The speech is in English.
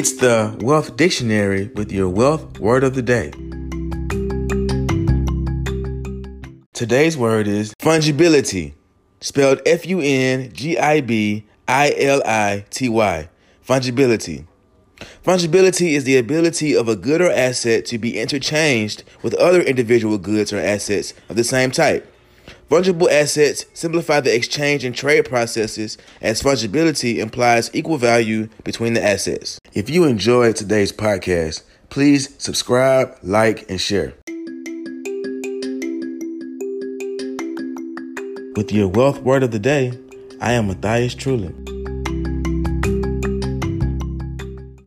It's the Wealth Dictionary with your wealth word of the day. Today's word is fungibility, spelled F U N G I B I L I T Y. Fungibility. Fungibility is the ability of a good or asset to be interchanged with other individual goods or assets of the same type. Fungible assets simplify the exchange and trade processes as fungibility implies equal value between the assets. If you enjoyed today's podcast, please subscribe, like, and share. With your wealth word of the day, I am Matthias Trulin.